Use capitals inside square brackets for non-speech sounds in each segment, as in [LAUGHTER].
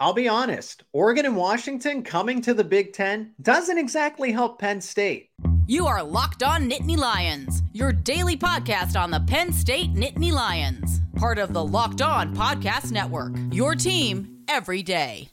I'll be honest. Oregon and Washington coming to the Big Ten doesn't exactly help Penn State. You are Locked On Nittany Lions, your daily podcast on the Penn State Nittany Lions, part of the Locked On Podcast Network. Your team every day.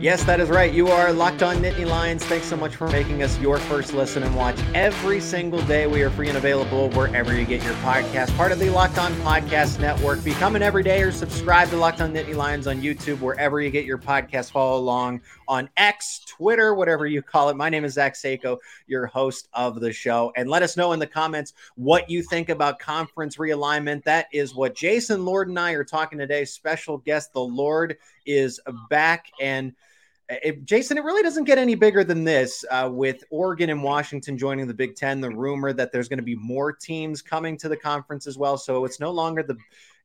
Yes, that is right. You are Locked On Nittany Lions. Thanks so much for making us your first listen and watch every single day. We are free and available wherever you get your podcast. Part of the Locked On Podcast Network. Become an everyday or subscribe to Locked On Nittany Lions on YouTube, wherever you get your podcast. Follow along on X, Twitter, whatever you call it. My name is Zach Seiko, your host of the show. And let us know in the comments what you think about conference realignment. That is what Jason Lord and I are talking today. Special guest, the Lord is back and it, Jason, it really doesn't get any bigger than this uh, with Oregon and Washington joining the Big Ten. The rumor that there's going to be more teams coming to the conference as well. So it's no longer the,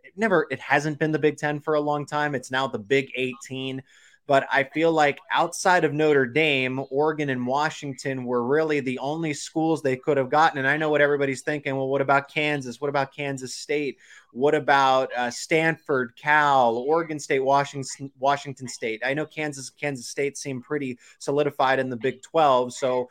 it never, it hasn't been the Big Ten for a long time. It's now the Big 18. But I feel like outside of Notre Dame, Oregon and Washington were really the only schools they could have gotten. And I know what everybody's thinking. Well, what about Kansas? What about Kansas State? What about uh, Stanford, Cal, Oregon State, Washington, Washington State? I know Kansas, Kansas State seem pretty solidified in the Big 12. So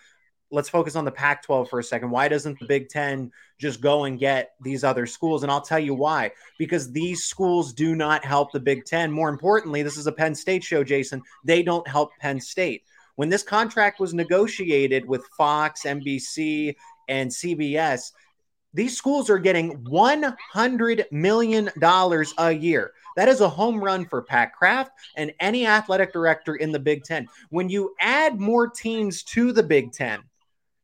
let's focus on the Pac 12 for a second. Why doesn't the Big 10 just go and get these other schools? And I'll tell you why. Because these schools do not help the Big 10. More importantly, this is a Penn State show, Jason. They don't help Penn State. When this contract was negotiated with Fox, NBC, and CBS, these schools are getting $100 million a year. That is a home run for Pat Kraft and any athletic director in the Big Ten. When you add more teams to the Big Ten,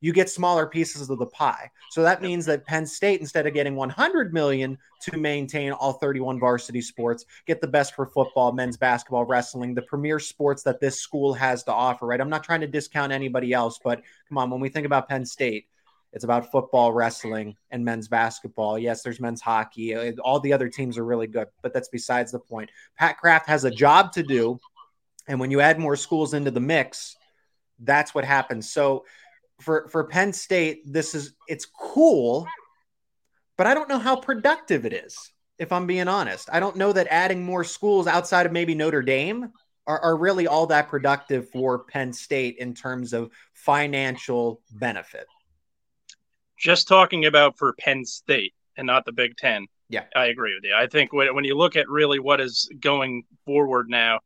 you get smaller pieces of the pie. So that means that Penn State, instead of getting 100 million to maintain all 31 varsity sports, get the best for football, men's basketball, wrestling, the premier sports that this school has to offer. Right? I'm not trying to discount anybody else, but come on, when we think about Penn State, it's about football, wrestling, and men's basketball. Yes, there's men's hockey. Uh, all the other teams are really good, but that's besides the point. Pat Kraft has a job to do, and when you add more schools into the mix, that's what happens. So for for Penn State, this is it's cool, but I don't know how productive it is. If I'm being honest, I don't know that adding more schools outside of maybe Notre Dame are, are really all that productive for Penn State in terms of financial benefit. Just talking about for Penn State and not the Big Ten. Yeah, I agree with you. I think when, when you look at really what is going forward now,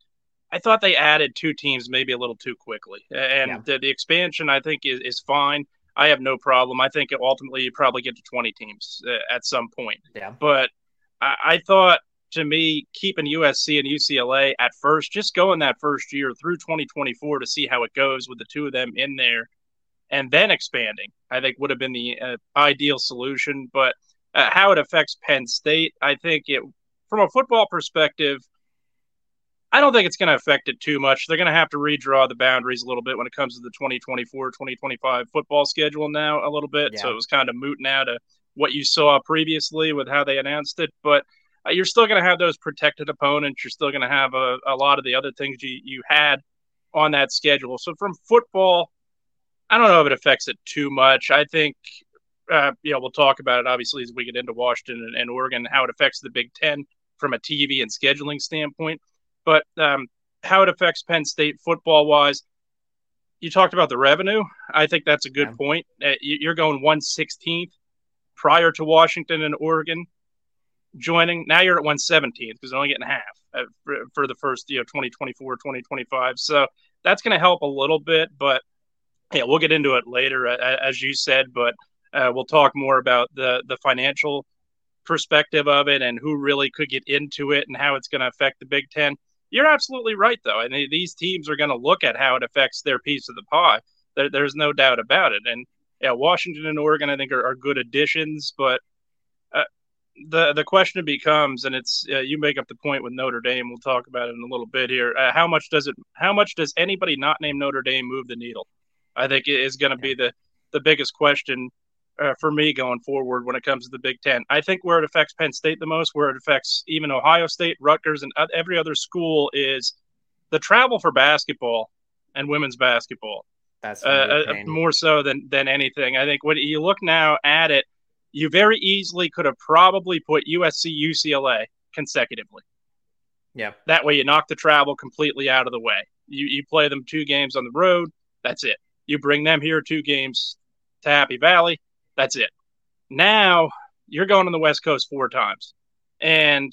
I thought they added two teams maybe a little too quickly, and yeah. the, the, expansion I think is, is fine. I have no problem. I think ultimately you probably get to 20 teams uh, at some point. Yeah. But I, I, thought to me keeping USC and UCLA at first, just going that first year through 2024 to see how it goes with the two of them in there, and then expanding, I think would have been the uh, ideal solution. But uh, how it affects Penn State, I think it from a football perspective I don't think it's going to affect it too much. They're going to have to redraw the boundaries a little bit when it comes to the 2024 2025 football schedule now, a little bit. Yeah. So it was kind of moot now to what you saw previously with how they announced it. But uh, you're still going to have those protected opponents. You're still going to have a, a lot of the other things you, you had on that schedule. So from football, I don't know if it affects it too much. I think, uh, you know, we'll talk about it obviously as we get into Washington and, and Oregon, how it affects the Big Ten from a TV and scheduling standpoint. But um, how it affects Penn State football wise, you talked about the revenue. I think that's a good yeah. point. Uh, you're going 116th prior to Washington and Oregon joining. Now you're at 117th because they're only getting half uh, for, for, the first, you know, 2024, 2025. So that's going to help a little bit. But yeah, we'll get into it later, as you said. But uh, we'll talk more about the the financial perspective of it and who really could get into it and how it's going to affect the Big Ten. You're absolutely right, though. And these teams are going to look at how it affects their piece of the pie. There, there's no doubt about it. And yeah, Washington and Oregon, I think, are, are good additions. But uh, the the question becomes, and it's uh, you make up the point with Notre Dame. We'll talk about it in a little bit here. Uh, how much does it? How much does anybody not named Notre Dame move the needle? I think is going to be the the biggest question uh, for me going forward when it comes to the Big Ten. I think where it affects Penn State the most, where it affects even Ohio State, Rutgers, and every other school is the travel for basketball and women's basketball. That's uh, uh, more so than than anything. I think when you look now at it, you very easily could have probably put USC, UCLA consecutively. Yeah. That way you knock the travel completely out of the way. You you play them two games on the road, that's it. You bring them here two games to Happy Valley, that's it. Now you're going on the West Coast four times. And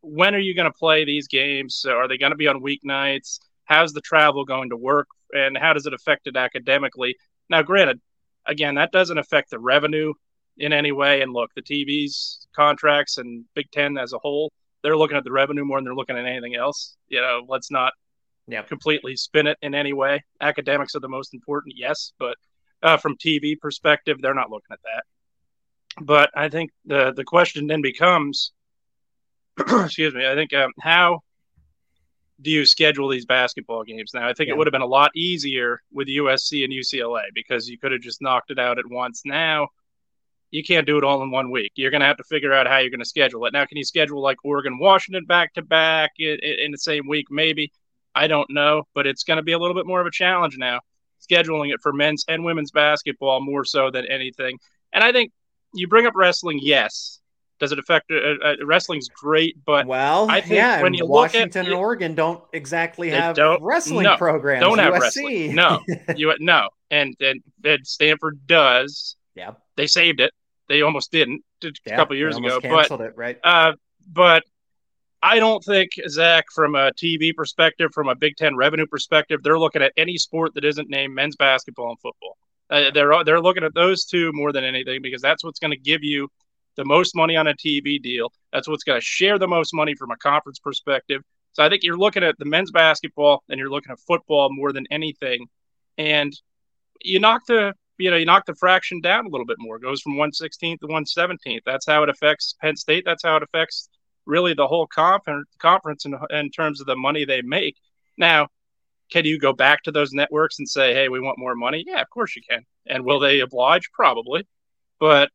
when are you going to play these games? Are they going to be on weeknights? How's the travel going to work? And how does it affect it academically? Now, granted, again, that doesn't affect the revenue in any way. And look, the TV's contracts and Big Ten as a whole, they're looking at the revenue more than they're looking at anything else. You know, let's not yep. completely spin it in any way. Academics are the most important, yes, but uh, from TV perspective, they're not looking at that. But I think the the question then becomes, [CLEARS THROAT] excuse me, I think um, how do you schedule these basketball games now? I think yeah. it would have been a lot easier with USC and UCLA because you could have just knocked it out at once. Now you can't do it all in one week. You're going to have to figure out how you're going to schedule it. Now, can you schedule like Oregon, Washington back to back in the same week? Maybe. I don't know, but it's going to be a little bit more of a challenge now, scheduling it for men's and women's basketball more so than anything. And I think you bring up wrestling, yes. Does it affect uh, uh, wrestling's great, but well, I think yeah, when you Washington look at, and Oregon don't exactly have don't, wrestling no, programs. Don't have USC. wrestling. No, [LAUGHS] you no, and, and and Stanford does. Yeah, they saved it. They almost didn't a yeah, couple years ago, but it, right? Uh, but I don't think Zach, from a TV perspective, from a Big Ten revenue perspective, they're looking at any sport that isn't named men's basketball and football. Uh, they're they're looking at those two more than anything because that's what's going to give you the most money on a TV deal. That's what's going to share the most money from a conference perspective. So I think you're looking at the men's basketball and you're looking at football more than anything, and you knock the you know you knock the fraction down a little bit more. It goes from 116th to 117th. That's how it affects Penn State. That's how it affects really the whole conference conference in, in terms of the money they make. Now, can you go back to those networks and say, hey, we want more money? Yeah, of course you can. And will they oblige? Probably. But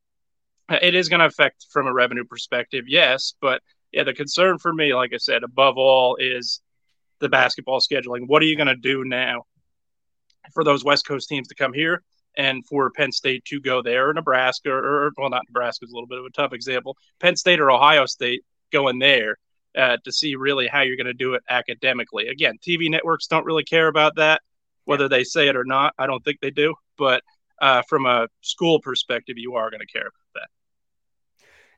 it is going to affect from a revenue perspective, yes. But yeah, the concern for me, like I said, above all, is the basketball scheduling. What are you going to do now for those West Coast teams to come here and for Penn State to go there, or Nebraska, or well, not Nebraska is a little bit of a tough example. Penn State or Ohio State going there uh, to see really how you're going to do it academically. Again, TV networks don't really care about that, whether they say it or not. I don't think they do. But uh, from a school perspective, you are going to care about that.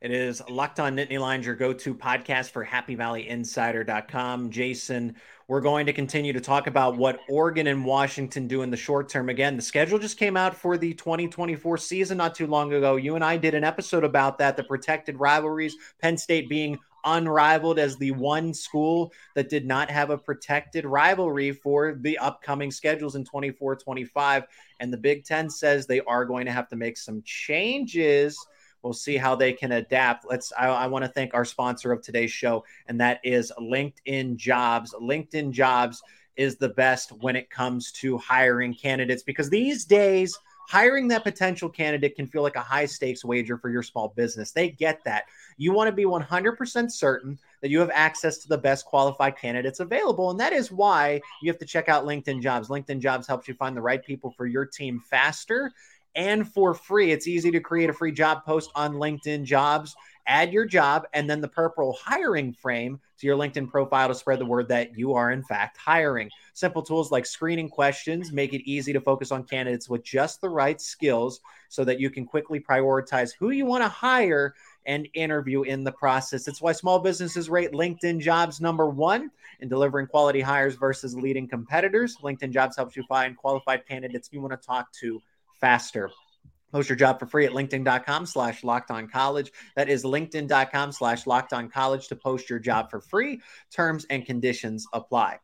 It is Locked On Nittany Lions, your go to podcast for HappyValleyInsider.com. Jason, we're going to continue to talk about what Oregon and Washington do in the short term. Again, the schedule just came out for the 2024 season not too long ago. You and I did an episode about that, the protected rivalries, Penn State being unrivaled as the one school that did not have a protected rivalry for the upcoming schedules in 24 25. And the Big Ten says they are going to have to make some changes. We'll see how they can adapt. Let's. I, I want to thank our sponsor of today's show, and that is LinkedIn Jobs. LinkedIn Jobs is the best when it comes to hiring candidates because these days hiring that potential candidate can feel like a high stakes wager for your small business. They get that. You want to be 100% certain that you have access to the best qualified candidates available. And that is why you have to check out LinkedIn Jobs. LinkedIn Jobs helps you find the right people for your team faster and for free. It's easy to create a free job post on LinkedIn Jobs. Add your job and then the purple hiring frame to your LinkedIn profile to spread the word that you are, in fact, hiring. Simple tools like screening questions make it easy to focus on candidates with just the right skills so that you can quickly prioritize who you want to hire and interview in the process. It's why small businesses rate LinkedIn jobs number one in delivering quality hires versus leading competitors. LinkedIn jobs helps you find qualified candidates you want to talk to faster. Post your job for free at linkedin.com slash locked on college. That is linkedin.com slash locked on college to post your job for free. Terms and conditions apply.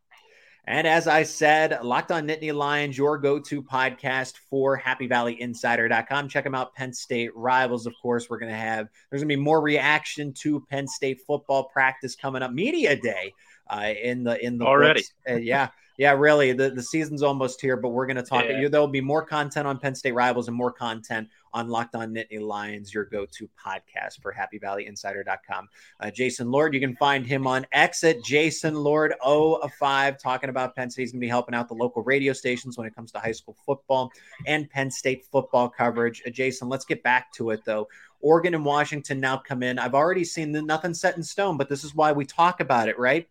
And as I said, Locked on Nittany Lions, your go to podcast for HappyValleyInsider.com. Check them out. Penn State Rivals, of course. We're going to have, there's going to be more reaction to Penn State football practice coming up. Media Day uh, in the, in the, already. Uh, yeah. Yeah, really. The, the season's almost here, but we're going to talk. Yeah. There'll be more content on Penn State Rivals and more content on Locked On Nittany Lions, your go to podcast for happy HappyValleyInsider.com. Uh, Jason Lord, you can find him on X at Jason Lord 05, talking about Penn State. He's going to be helping out the local radio stations when it comes to high school football and Penn State football coverage. Uh, Jason, let's get back to it, though. Oregon and Washington now come in. I've already seen the nothing set in stone, but this is why we talk about it, right?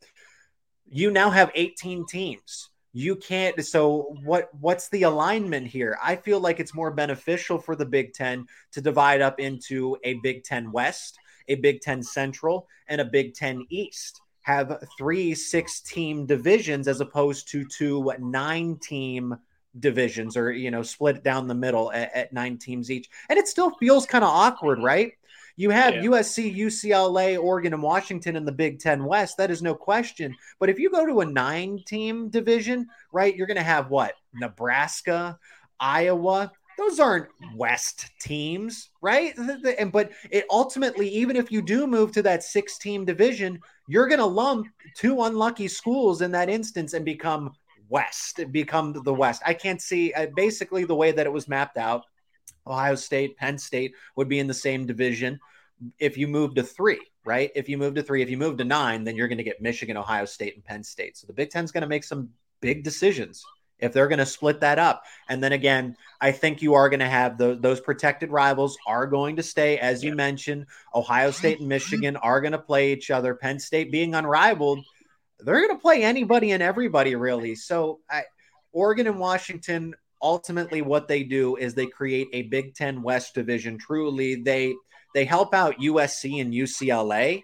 You now have 18 teams. You can't so what what's the alignment here? I feel like it's more beneficial for the Big 10 to divide up into a Big 10 West, a Big 10 Central, and a Big 10 East. Have three six team divisions as opposed to two nine team divisions or you know split down the middle at, at nine teams each and it still feels kind of awkward right you have yeah. usc ucla oregon and washington in the big 10 west that is no question but if you go to a nine team division right you're going to have what nebraska iowa those aren't west teams right and but it ultimately even if you do move to that six team division you're going to lump two unlucky schools in that instance and become West, become the West. I can't see uh, basically the way that it was mapped out. Ohio State, Penn State would be in the same division. If you move to three, right? If you move to three, if you move to nine, then you're going to get Michigan, Ohio State, and Penn State. So the Big Ten's going to make some big decisions if they're going to split that up. And then again, I think you are going to have the, those protected rivals are going to stay. As you mentioned, Ohio State and Michigan are going to play each other. Penn State being unrivaled – they're going to play anybody and everybody really. So I, Oregon and Washington ultimately what they do is they create a Big 10 West division. Truly, they they help out USC and UCLA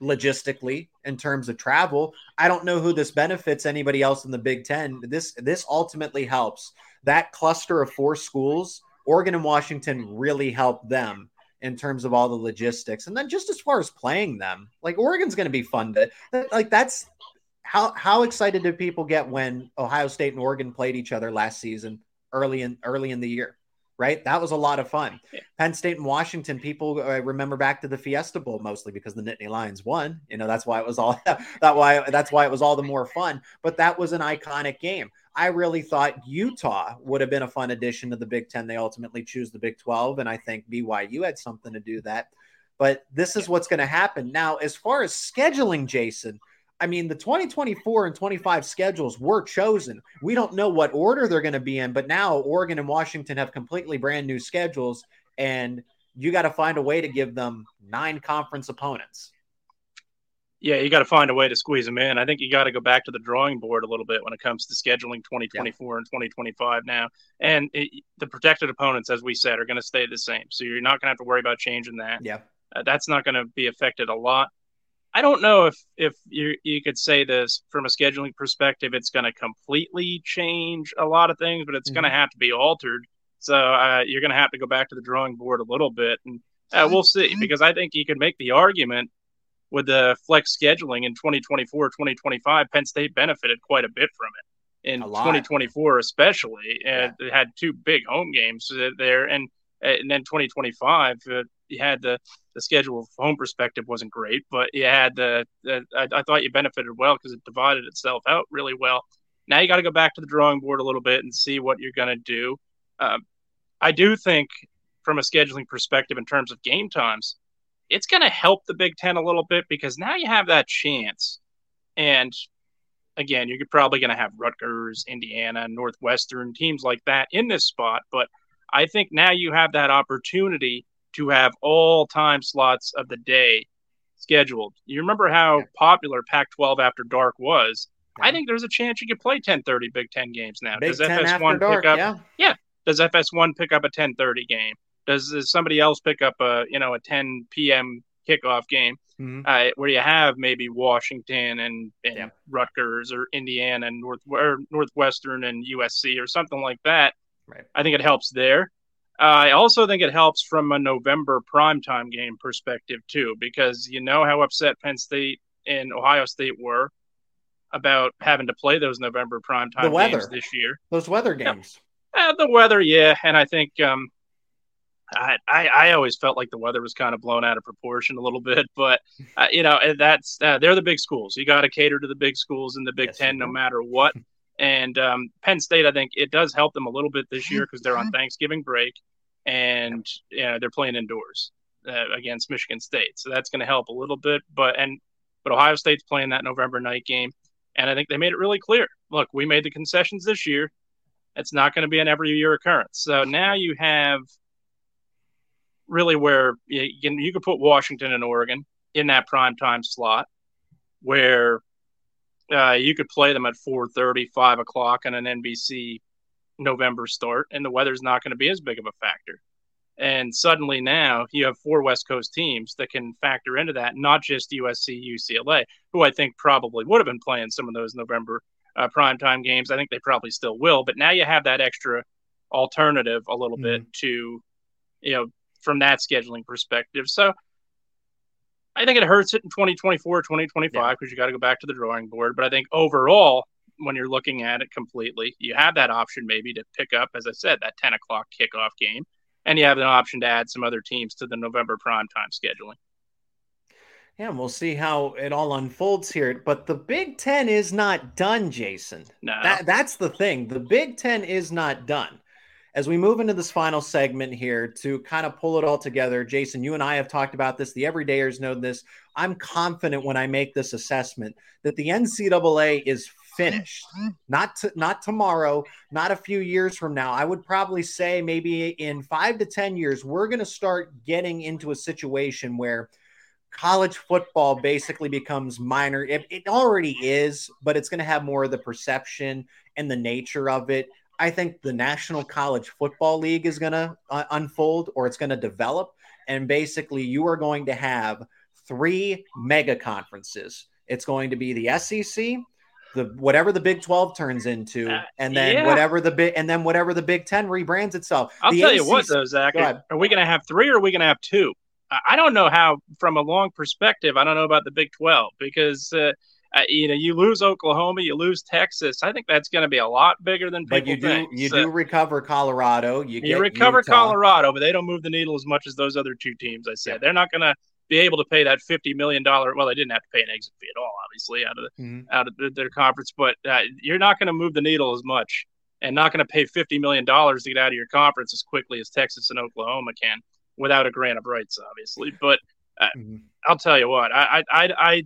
logistically in terms of travel. I don't know who this benefits anybody else in the Big 10. This this ultimately helps that cluster of four schools. Oregon and Washington really help them in terms of all the logistics. And then just as far as playing them, like Oregon's going to be fun to like that's how how excited did people get when Ohio State and Oregon played each other last season early in early in the year? Right, that was a lot of fun. Yeah. Penn State and Washington, people uh, remember back to the Fiesta Bowl mostly because the Nittany Lions won. You know that's why it was all [LAUGHS] that why that's why it was all the more fun. But that was an iconic game. I really thought Utah would have been a fun addition to the Big Ten. They ultimately choose the Big Twelve, and I think BYU had something to do that. But this is what's going to happen now. As far as scheduling, Jason, I mean, the 2024 and 25 schedules were chosen. We don't know what order they're going to be in, but now Oregon and Washington have completely brand new schedules, and you got to find a way to give them nine conference opponents. Yeah, you got to find a way to squeeze them in. I think you got to go back to the drawing board a little bit when it comes to scheduling 2024 yeah. and 2025 now. And it, the protected opponents, as we said, are going to stay the same. So you're not going to have to worry about changing that. Yeah. Uh, that's not going to be affected a lot. I don't know if if you you could say this from a scheduling perspective, it's going to completely change a lot of things, but it's mm-hmm. going to have to be altered. So uh, you're going to have to go back to the drawing board a little bit, and uh, we'll see. Mm-hmm. Because I think you could make the argument with the flex scheduling in 2024, 2025, Penn State benefited quite a bit from it in 2024, especially. Yeah. And it had two big home games there, and and then 2025, uh, you had the the schedule from home perspective wasn't great, but you had the, the I, I, thought you benefited well because it divided itself out really well. Now you got to go back to the drawing board a little bit and see what you're going to do. Um, I do think, from a scheduling perspective, in terms of game times, it's going to help the Big Ten a little bit because now you have that chance. And again, you're probably going to have Rutgers, Indiana, Northwestern teams like that in this spot, but I think now you have that opportunity to have all time slots of the day scheduled. You remember how yeah. popular Pac-12 After Dark was? Yeah. I think there's a chance you could play 10:30 Big Ten games now. Big Does FS1 dark, pick up? Yeah. yeah. Does FS1 pick up a 10:30 game? Does, does, somebody else pick up a you know a 10 p.m. kickoff game mm-hmm. uh, where you have maybe Washington and, and yeah. Rutgers or Indiana and North or Northwestern and USC or something like that? Right. I think it helps there. I also think it helps from a November primetime game perspective too, because you know how upset Penn State and Ohio State were about having to play those November primetime the weather. games this year. Those weather games. Yeah. Uh, the weather, yeah, and I think um, I, I, I always felt like the weather was kind of blown out of proportion a little bit, but uh, you know that's uh, they're the big schools. You got to cater to the big schools in the Big yes, Ten, no matter what. [LAUGHS] And um, Penn State, I think it does help them a little bit this year because they're on Thanksgiving break and you know, they're playing indoors uh, against Michigan State, so that's going to help a little bit. But and but Ohio State's playing that November night game, and I think they made it really clear. Look, we made the concessions this year. It's not going to be an every year occurrence. So now you have really where you can you could put Washington and Oregon in that prime time slot, where uh, you could play them at 4:30, 5 o'clock on an NBC November start, and the weather's not going to be as big of a factor. And suddenly now you have four West Coast teams that can factor into that, not just USC, UCLA, who I think probably would have been playing some of those November uh, primetime games. I think they probably still will, but now you have that extra alternative a little mm-hmm. bit to, you know, from that scheduling perspective. So I think it hurts it in 2024, 2025 because yeah. you got to go back to the drawing board. But I think overall, when you're looking at it completely, you have that option maybe to pick up, as I said, that 10 o'clock kickoff game and you have an option to add some other teams to the November prime time scheduling. Yeah, and we'll see how it all unfolds here. But the Big Ten is not done, Jason. No. That, that's the thing. The Big Ten is not done. As we move into this final segment here to kind of pull it all together, Jason, you and I have talked about this. The everydayers know this. I'm confident when I make this assessment that the NCAA is finished. Not to, not tomorrow, not a few years from now. I would probably say maybe in 5 to 10 years we're going to start getting into a situation where college football basically becomes minor. It, it already is, but it's going to have more of the perception and the nature of it. I think the National College Football League is going to uh, unfold or it's going to develop. And basically, you are going to have three mega conferences. It's going to be the SEC, the whatever the Big 12 turns into, uh, and then yeah. whatever the big and then whatever the Big 10 rebrands itself. I'll the tell ACC, you what though, Zach. Are we going to have three or are we going to have two? I don't know how, from a long perspective, I don't know about the Big 12 because, uh, uh, you know, you lose Oklahoma, you lose Texas. I think that's going to be a lot bigger than people but you do, think. You so, do recover Colorado. You, you recover Utah. Colorado, but they don't move the needle as much as those other two teams. I said yeah. they're not going to be able to pay that fifty million dollar. Well, they didn't have to pay an exit fee at all, obviously, out of the mm-hmm. out of the, their conference. But uh, you're not going to move the needle as much, and not going to pay fifty million dollars to get out of your conference as quickly as Texas and Oklahoma can, without a grant of rights, obviously. But uh, mm-hmm. I'll tell you what, I, I, I,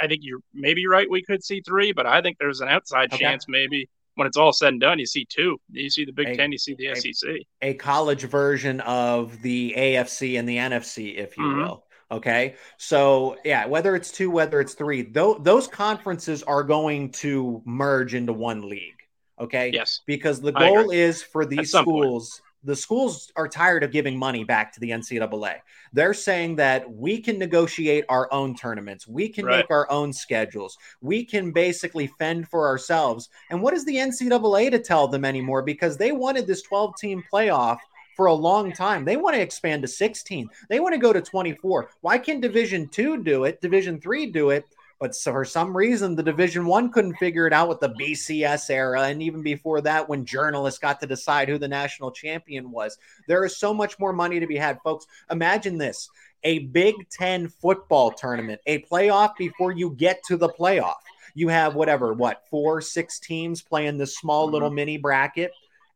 I think you're maybe right. We could see three, but I think there's an outside okay. chance maybe when it's all said and done, you see two. You see the Big a, Ten, you see the a, SEC. A college version of the AFC and the NFC, if you mm-hmm. will. Okay. So, yeah, whether it's two, whether it's three, th- those conferences are going to merge into one league. Okay. Yes. Because the goal is for these schools, the schools are tired of giving money back to the NCAA. They're saying that we can negotiate our own tournaments, we can right. make our own schedules, we can basically fend for ourselves. And what is the NCAA to tell them anymore? Because they wanted this 12 team playoff for a long time. They want to expand to 16. They want to go to 24. Why can Division 2 do it? Division 3 do it? But so for some reason, the Division One couldn't figure it out with the BCS era, and even before that, when journalists got to decide who the national champion was. There is so much more money to be had, folks. Imagine this: a Big Ten football tournament, a playoff before you get to the playoff. You have whatever, what four, six teams playing this small mm-hmm. little mini bracket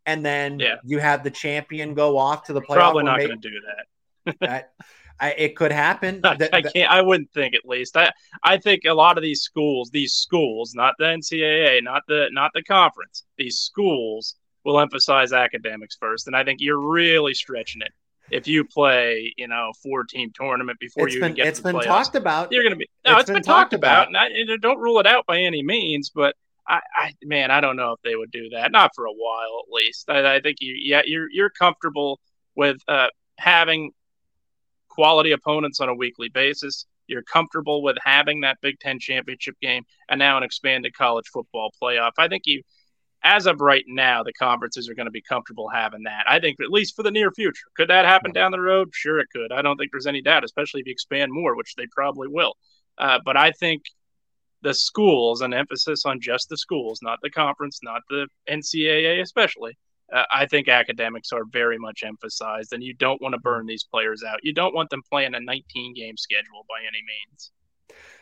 and then yeah. you have the champion go off to the playoff. Probably not going to do that. I, it could happen. [LAUGHS] I, I, can't. I wouldn't think at least. I I think a lot of these schools, these schools, not the NCAA, not the not the conference, these schools will emphasize academics first, and I think you're really stretching it if you play, you know, four team tournament before it's you been, get it's to been playoffs, talked about. You're going to be no, it's, it's been, been, talked, talked about. about. And I, don't rule it out by any means, but I, I, man, I don't know if they would do that. Not for a while, at least. I, I think you, yeah, you're you're comfortable with uh, having quality opponents on a weekly basis. You're comfortable with having that Big Ten championship game and now an expanded college football playoff. I think you, as of right now, the conferences are going to be comfortable having that. I think at least for the near future. Could that happen down the road? Sure, it could. I don't think there's any doubt, especially if you expand more, which they probably will. Uh, but I think the schools, an emphasis on just the schools, not the conference, not the NCAA, especially. Uh, I think academics are very much emphasized, and you don't want to burn these players out. You don't want them playing a 19 game schedule by any means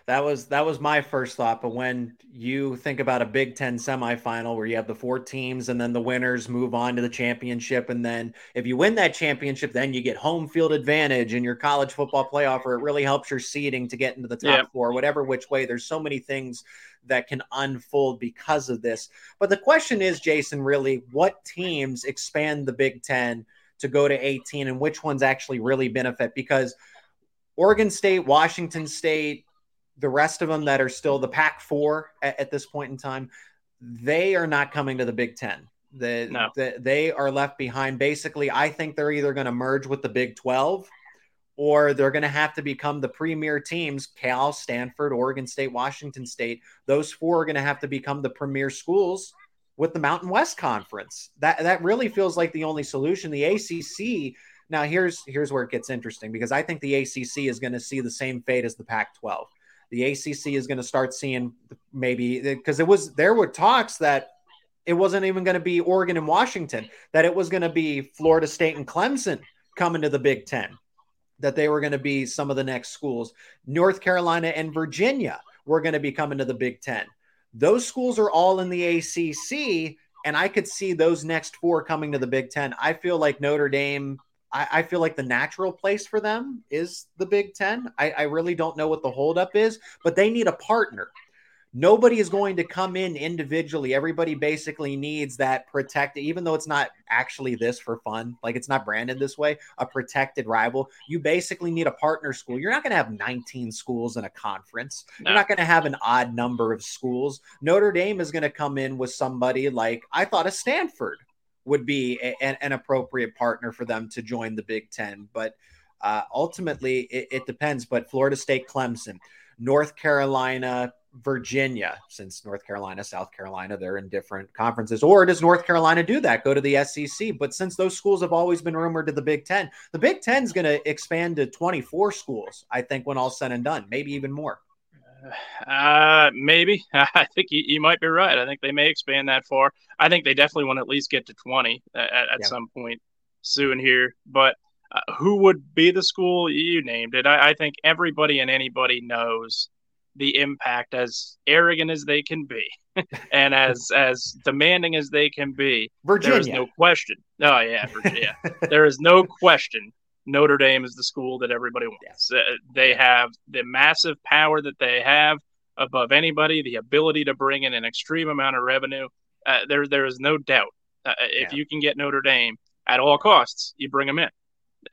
that was that was my first thought. But when you think about a Big Ten semifinal where you have the four teams and then the winners move on to the championship, and then if you win that championship, then you get home field advantage in your college football playoff, or it really helps your seeding to get into the top yep. four, whatever which way. There's so many things that can unfold because of this. But the question is, Jason, really, what teams expand the Big Ten? to go to 18 and which ones actually really benefit because Oregon State, Washington State, the rest of them that are still the Pac four at, at, this point in time, they are not coming to the Big Ten. The, no. the, they are left behind. Basically, I think they're either going to merge with the Big 12 or they're going to have to become the premier teams Cal, Stanford, Oregon State, Washington State. Those four are going to have to become the premier schools with the Mountain West Conference. That that really feels like the only solution. The ACC now here's here's where it gets interesting because I think the ACC is going to see the same fate as the Pac-12. The ACC is going to start seeing maybe because it was there were talks that it wasn't even going to be Oregon and Washington that it was going to be Florida State and Clemson coming to the Big 10 that they were going to be some of the next schools. North Carolina and Virginia were going to be coming to the Big 10. Those schools are all in the ACC and I could see those next four coming to the Big Ten. I feel like Notre Dame I, I, feel like the natural place for them is the Big Ten. I, I really don't know what the holdup is, but they need a partner. Nobody is going to come in individually. Everybody basically needs that protected, even though it's not actually this for fun, like it's not branded this way, a protected rival. You basically need a partner school. You're not going to have 19 schools in a conference. No. You're not going to have an odd number of schools. Notre Dame is going to come in with somebody like I thought a Stanford would be a, an appropriate partner for them to join the Big Ten. But uh, ultimately, it, it depends. But Florida State, Clemson, North Carolina, Virginia, since North Carolina, South Carolina, they're in different conferences. Or does North Carolina do that? Go to the SEC. But since those schools have always been rumored to the Big Ten, the Big Ten is going to expand to 24 schools, I think, when all's said and done, maybe even more. Uh, maybe. [LAUGHS] I think you, you, might be right. I think they may expand that far. I think they definitely want to at least get to 20 at, at yeah. some point soon here. But uh, who would be the school? You named it. I, I, think everybody and anybody knows the impact, as arrogant as they can be, [LAUGHS] and as [LAUGHS] as demanding as they can be. Virginia. There is no question. Oh yeah, Virginia. there is no question Notre Dame is the school that everybody wants. Uh, they have the massive power that they have above anybody, the ability to bring in an extreme amount of revenue. Uh, there, there is no doubt. Uh, if yeah. you can get Notre Dame at all costs, you bring them in.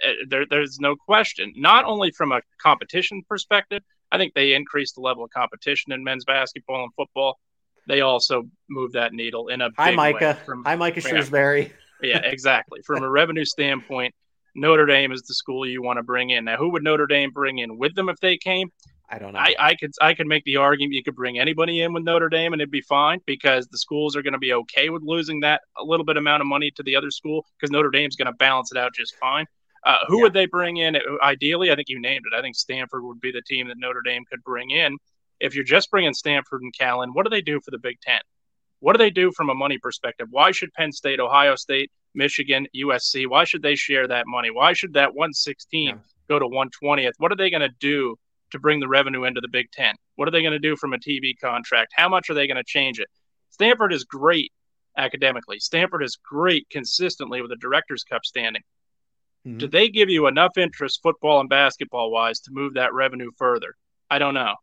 Uh, there, there's no question. Not only from a competition perspective, I think they increased the level of competition in men's basketball and football. They also move that needle in a hi Micah. From, hi Micah Shrewsberry. yeah, exactly. From a revenue standpoint, Notre Dame is the school you want to bring in. Now, who would Notre Dame bring in with them if they came? I don't know. I, I could I could make the argument you could bring anybody in with Notre Dame and it'd be fine because the schools are going to be okay with losing that a little bit amount of money to the other school because Notre Dame's going to balance it out just fine. Uh, who yeah. would they bring in? Ideally, I think you named it. I think Stanford would be the team that Notre Dame could bring in. If you're just bringing Stanford and Callan, what do they do for the Big Ten? What do they do from a money perspective? Why should Penn State, Ohio State, Michigan, USC. Why should they share that money? Why should that 116 yeah. go to 120th? What are they going to do to bring the revenue into the Big Ten? What are they going to do from a TV contract? How much are they going to change it? Stanford is great academically. Stanford is great consistently with a Directors Cup standing. Mm-hmm. Do they give you enough interest, football and basketball wise, to move that revenue further? I don't know.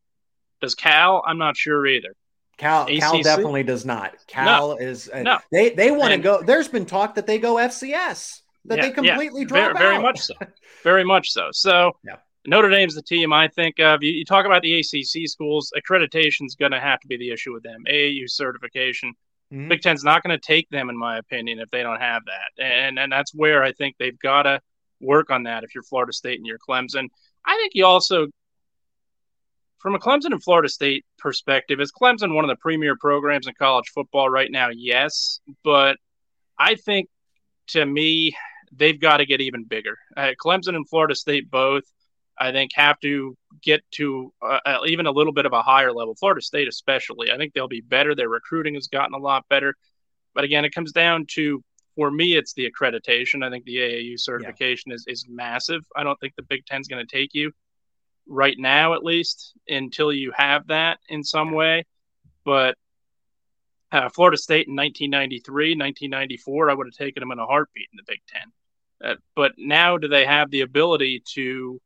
Does Cal? I'm not sure either. Cal, Cal definitely does not. Cal no, is uh, no. they they want to go. There's been talk that they go FCS that yeah, they completely yeah. drop very, very much so, very much so. So yeah. Notre Dame's the team I think of. You, you talk about the ACC schools, accreditation is going to have to be the issue with them. AAU certification. Mm-hmm. Big Ten's not going to take them, in my opinion, if they don't have that, and and that's where I think they've got to work on that. If you're Florida State and you're Clemson, I think you also from a Clemson and Florida State perspective, is Clemson one of the premier programs in college football right now? Yes, but I think to me they've got to get even bigger. Uh, Clemson and Florida State both, I think, have to get to uh, uh, even a little bit of a higher level. Florida State, especially, I think they'll be better. Their recruiting has gotten a lot better, but again, it comes down to for me, it's the accreditation. I think the AAU certification yeah. is, is massive. I don't think the Big Ten's going to take you right now, at least, until you have that in some way. But uh, Florida State in 1993, 1994, I would have taken them in a heartbeat in the Big Ten. Uh, but now, do they have the ability to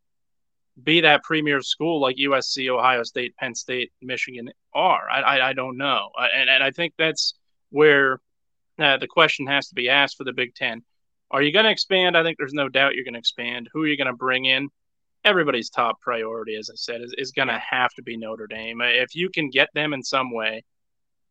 be that premier school like USC, Ohio State, Penn State, Michigan are? I, I, I don't know. and, and I think that's where uh, the question has to be asked for the Big Ten. Are you going to expand? I think there's no doubt you're going to expand. Who are you going to bring in? Everybody's top priority, as I said, is, is going to have to be Notre Dame. If you can get them in some way,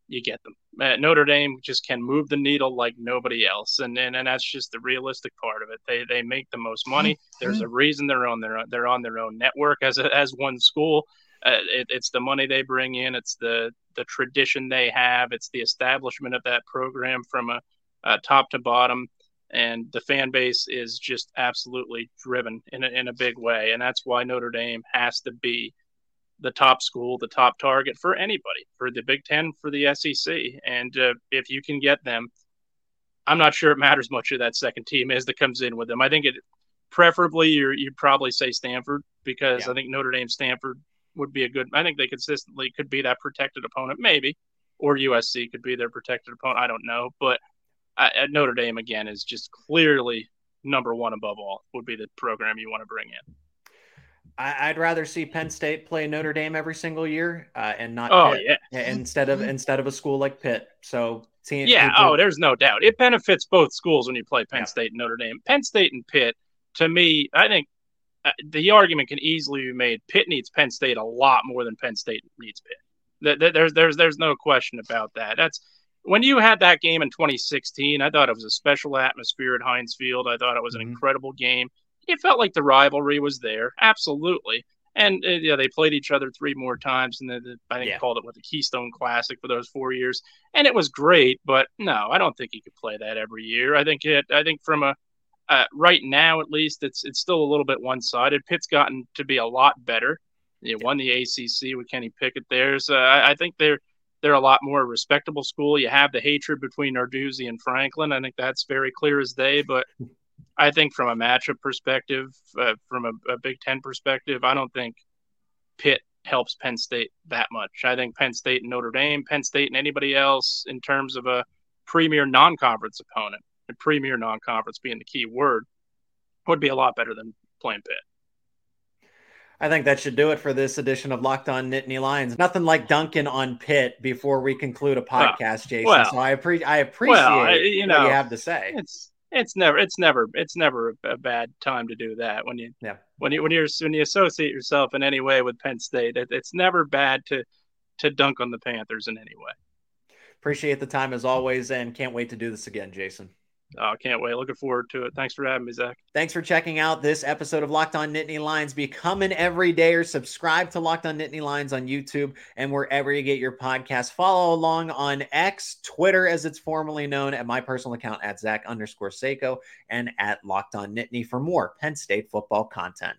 you get them. Uh, Notre Dame just can move the needle like nobody else, and, and and that's just the realistic part of it. They they make the most money. [LAUGHS] There's a reason they're on their they're on their own network as a, as one school. Uh, it, it's the money they bring in. It's the the tradition they have. It's the establishment of that program from a, a top to bottom, and the fan base is just absolutely driven in a, in a big way. And that's why Notre Dame has to be the top school, the top target for anybody, for the Big Ten, for the SEC. And uh, if you can get them, I'm not sure it matters much who that second team is that comes in with them. I think it preferably you would probably say Stanford because yeah. I think Notre Dame Stanford would be a good. I think they consistently could be that protected opponent, maybe, or USC could be their protected opponent. I don't know, but uh, Notre Dame again is just clearly number one above all. Would be the program you want to bring in. I, would rather see Penn State play Notre Dame every single year uh, and not oh Pitt, yeah instead of instead of a school like Pitt. So seeing yeah oh there's no doubt it benefits both schools when you play Penn yeah. State and Notre Dame. Penn State and Pitt to me I think uh, the argument can easily be made. Pitt needs Penn State a lot more than Penn State needs Pitt. There's there's there's no question about that. That's when you had that game in 2016. I thought it was a special atmosphere at Heinz Field. I thought it was an mm-hmm. incredible game it felt like the rivalry was there, absolutely. And uh, yeah, they played each other three more times, and then I think yeah. called it what the Keystone Classic for those four years, and it was great. But no, I don't think he could play that every year. I think it. I think from a uh, right now, at least, it's it's still a little bit one sided. Pitt's gotten to be a lot better. They yeah. won the ACC with Kenny Pickett there, so I, I think they're they're a lot more respectable school. You have the hatred between Narduzzi and Franklin. I think that's very clear as day. But I think from a matchup perspective, uh, from a, a, Big Ten perspective, I don't think Pitt helps Penn State that much. I think Penn State and Notre Dame, Penn State and anybody else in terms of a premier non-conference opponent, a premier non-conference being the key word, would be a lot better than playing Pitt. I think that should do it for this edition of Locked On Nittany Lions. Nothing like Duncan on Pitt before we conclude a podcast, Jason. Well, so I, appre- I appreciate well, you know, what you have to say. It's it's never it's never it's never a bad time to do that when you yeah when you when you're when you associate yourself in any way with Penn State it, it's never bad to to dunk on the Panthers in any way. Appreciate the time as always and can't wait to do this again, Jason. Oh, can't wait. Looking forward to it. Thanks for having me, Zach. Thanks for checking out this episode of Locked On Nittany Lions. Become an everydayer. Subscribe to Locked On Nittany Lions on YouTube and wherever you get your podcast. Follow along on X, Twitter, as it's formerly known, at my personal account at Zach underscore Seiko and at Locked On Nittany for more Penn State football content.